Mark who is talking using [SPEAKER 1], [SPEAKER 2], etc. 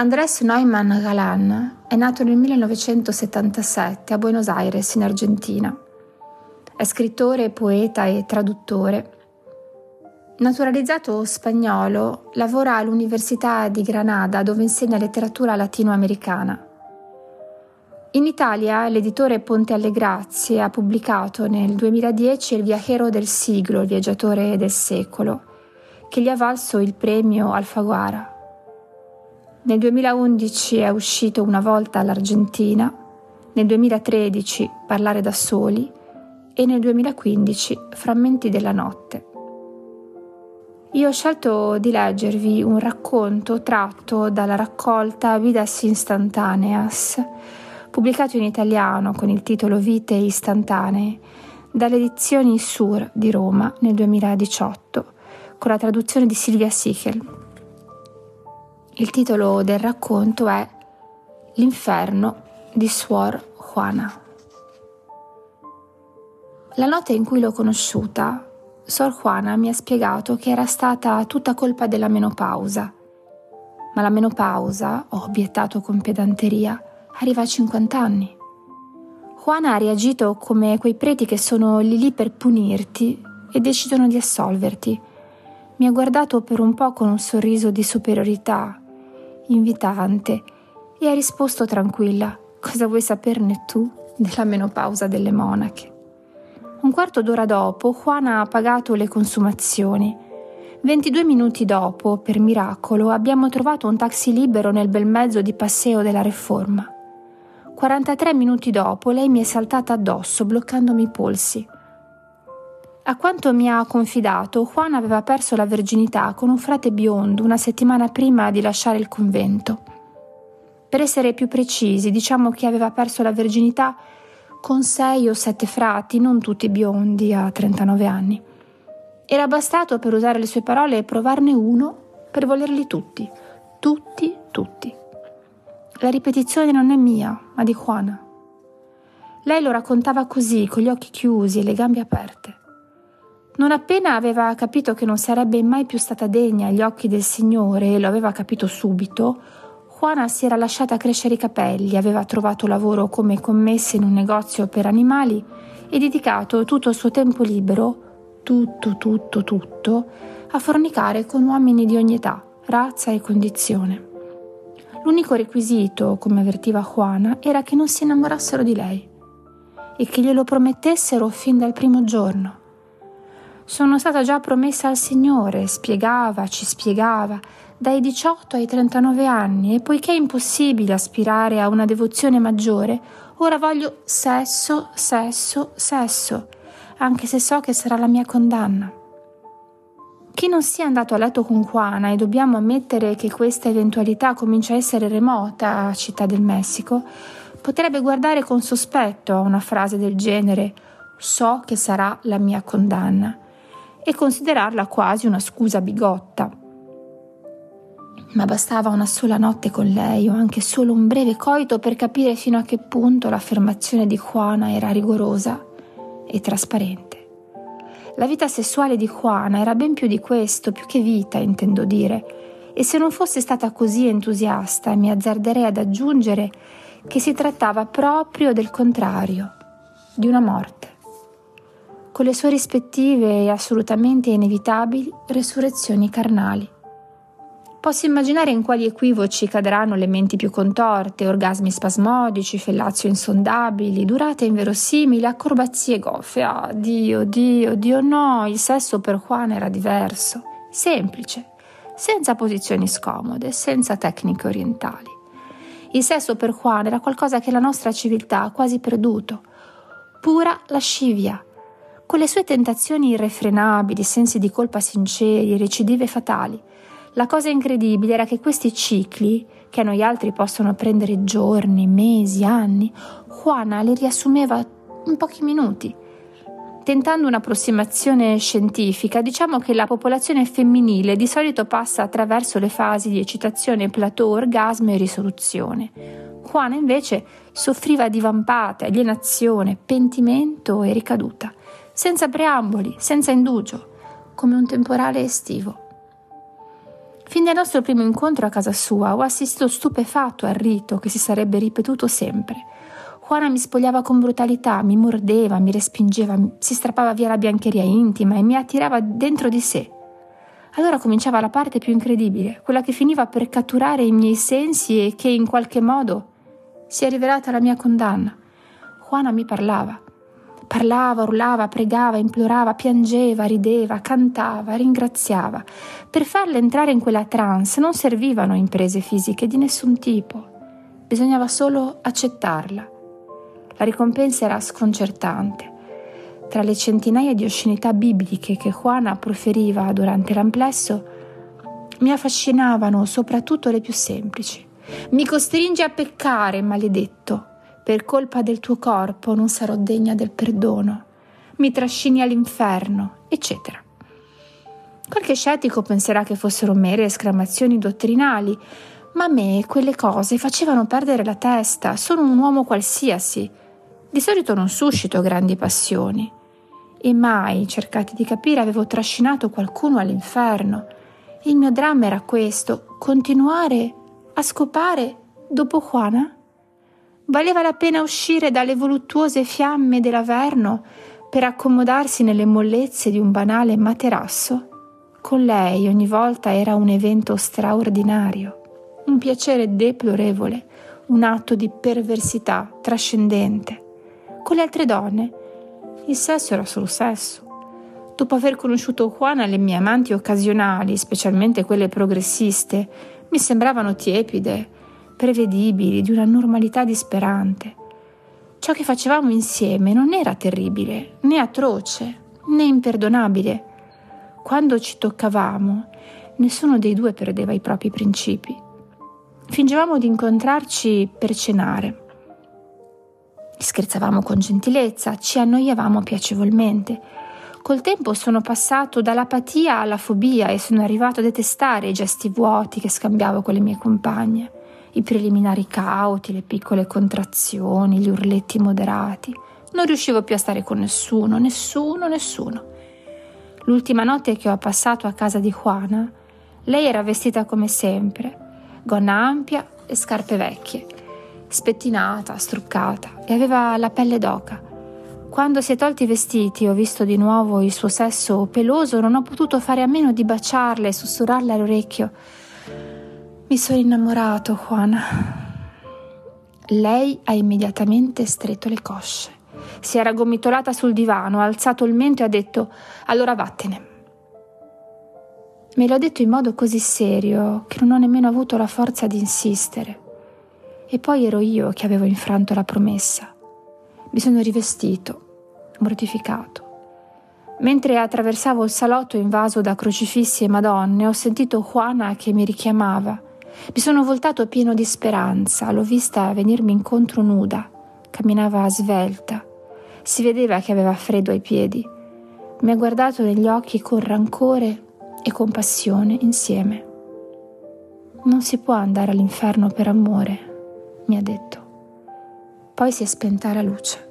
[SPEAKER 1] Andrés Neumann Galán è nato nel 1977 a Buenos Aires, in Argentina. È scrittore, poeta e traduttore. Naturalizzato spagnolo, lavora all'Università di Granada dove insegna letteratura latinoamericana. In Italia l'editore Ponte alle Grazie ha pubblicato nel 2010 Il viajero del siglo, il viaggiatore del secolo, che gli ha valso il premio Alfaguara. Nel 2011 è uscito Una volta all'Argentina, nel 2013 Parlare da soli e nel 2015 Frammenti della notte. Io ho scelto di leggervi un racconto tratto dalla raccolta Vidas Instantaneas, pubblicato in italiano con il titolo Vite istantanee dalle edizioni Sur di Roma nel 2018, con la traduzione di Silvia Sichel. Il titolo del racconto è L'inferno di Suor Juana. La notte in cui l'ho conosciuta, Suor Juana mi ha spiegato che era stata tutta colpa della menopausa. Ma la menopausa, ho obiettato con pedanteria, arriva a 50 anni. Juana ha reagito come quei preti che sono lì lì per punirti e decidono di assolverti. Mi ha guardato per un po' con un sorriso di superiorità invitante, e ha risposto tranquilla: Cosa vuoi saperne tu della menopausa delle monache? Un quarto d'ora dopo, Juana ha pagato le consumazioni. 22 minuti dopo, per miracolo, abbiamo trovato un taxi libero nel bel mezzo di Passeo della Riforma. 43 minuti dopo, lei mi è saltata addosso, bloccandomi i polsi. A quanto mi ha confidato, Juan aveva perso la verginità con un frate biondo una settimana prima di lasciare il convento. Per essere più precisi, diciamo che aveva perso la verginità con sei o sette frati, non tutti biondi, a 39 anni. Era bastato, per usare le sue parole, provarne uno per volerli tutti, tutti, tutti. La ripetizione non è mia, ma di Juana. Lei lo raccontava così, con gli occhi chiusi e le gambe aperte. Non appena aveva capito che non sarebbe mai più stata degna agli occhi del Signore, e lo aveva capito subito, Juana si era lasciata crescere i capelli, aveva trovato lavoro come commessa in un negozio per animali e dedicato tutto il suo tempo libero, tutto, tutto, tutto, a fornicare con uomini di ogni età, razza e condizione. L'unico requisito, come avvertiva Juana, era che non si innamorassero di lei e che glielo promettessero fin dal primo giorno. Sono stata già promessa al Signore, spiegava, ci spiegava, dai 18 ai 39 anni e poiché è impossibile aspirare a una devozione maggiore, ora voglio sesso, sesso, sesso, anche se so che sarà la mia condanna. Chi non sia andato a letto con Juana, e dobbiamo ammettere che questa eventualità comincia a essere remota a Città del Messico, potrebbe guardare con sospetto a una frase del genere so che sarà la mia condanna e considerarla quasi una scusa bigotta. Ma bastava una sola notte con lei o anche solo un breve coito per capire fino a che punto l'affermazione di Juana era rigorosa e trasparente. La vita sessuale di Juana era ben più di questo, più che vita, intendo dire, e se non fosse stata così entusiasta mi azzarderei ad aggiungere che si trattava proprio del contrario, di una morte con le sue rispettive e assolutamente inevitabili resurrezioni carnali. Posso immaginare in quali equivoci cadranno le menti più contorte, orgasmi spasmodici, fellazio insondabili, durate inverosimili, acrobazie goffe. Ah, Dio, Dio, Dio no, il sesso per Juan era diverso, semplice, senza posizioni scomode, senza tecniche orientali. Il sesso per Juan era qualcosa che la nostra civiltà ha quasi perduto, pura lascivia, con le sue tentazioni irrefrenabili, sensi di colpa sinceri, recidive fatali. La cosa incredibile era che questi cicli, che a noi altri possono prendere giorni, mesi, anni, Juana li riassumeva in pochi minuti. Tentando un'approssimazione scientifica, diciamo che la popolazione femminile di solito passa attraverso le fasi di eccitazione, plateau, orgasmo e risoluzione. Juana invece soffriva di vampate, alienazione, pentimento e ricaduta senza preamboli, senza indugio, come un temporale estivo. Fin dal nostro primo incontro a casa sua ho assistito stupefatto al rito che si sarebbe ripetuto sempre. Juana mi spogliava con brutalità, mi mordeva, mi respingeva, si strappava via la biancheria intima e mi attirava dentro di sé. Allora cominciava la parte più incredibile, quella che finiva per catturare i miei sensi e che in qualche modo si è rivelata la mia condanna. Juana mi parlava. Parlava, urlava, pregava, implorava, piangeva, rideva, cantava, ringraziava. Per farla entrare in quella trance non servivano imprese fisiche di nessun tipo. Bisognava solo accettarla. La ricompensa era sconcertante. Tra le centinaia di oscenità bibliche che Juana proferiva durante l'amplesso, mi affascinavano soprattutto le più semplici. Mi costringe a peccare, maledetto, per colpa del tuo corpo non sarò degna del perdono, mi trascini all'inferno, eccetera. Qualche scettico penserà che fossero mere esclamazioni dottrinali, ma a me quelle cose facevano perdere la testa, sono un uomo qualsiasi. Di solito non suscito grandi passioni. E mai, cercate di capire, avevo trascinato qualcuno all'inferno. Il mio dramma era questo, continuare a scopare dopo Juana? Valeva la pena uscire dalle voluttuose fiamme dell'Averno per accomodarsi nelle mollezze di un banale materasso? Con lei ogni volta era un evento straordinario, un piacere deplorevole, un atto di perversità trascendente. Con le altre donne il sesso era solo sesso. Dopo aver conosciuto Juana, le mie amanti occasionali, specialmente quelle progressiste, mi sembravano tiepide, prevedibili, di una normalità disperante. Ciò che facevamo insieme non era terribile, né atroce, né imperdonabile. Quando ci toccavamo, nessuno dei due perdeva i propri principi. Fingevamo di incontrarci per cenare. Scherzavamo con gentilezza, ci annoiavamo piacevolmente. Col tempo sono passato dall'apatia alla fobia e sono arrivato a detestare i gesti vuoti che scambiavo con le mie compagne i preliminari cauti, le piccole contrazioni, gli urletti moderati. Non riuscivo più a stare con nessuno, nessuno, nessuno. L'ultima notte che ho passato a casa di Juana, lei era vestita come sempre, gonna ampia e scarpe vecchie, spettinata, struccata e aveva la pelle d'oca. Quando si è tolti i vestiti e ho visto di nuovo il suo sesso peloso, non ho potuto fare a meno di baciarle e sussurrarle all'orecchio mi sono innamorato, Juana. Lei ha immediatamente stretto le cosce. Si era gomitolata sul divano, ha alzato il mento e ha detto: Allora vattene. Me l'ho detto in modo così serio che non ho nemmeno avuto la forza di insistere. E poi ero io che avevo infranto la promessa. Mi sono rivestito, mortificato. Mentre attraversavo il salotto invaso da crocifissi e madonne, ho sentito Juana che mi richiamava mi sono voltato pieno di speranza, l'ho vista venirmi incontro nuda, camminava svelta, si vedeva che aveva freddo ai piedi. Mi ha guardato negli occhi con rancore e compassione insieme. Non si può andare all'inferno per amore, mi ha detto. Poi si è spenta la luce.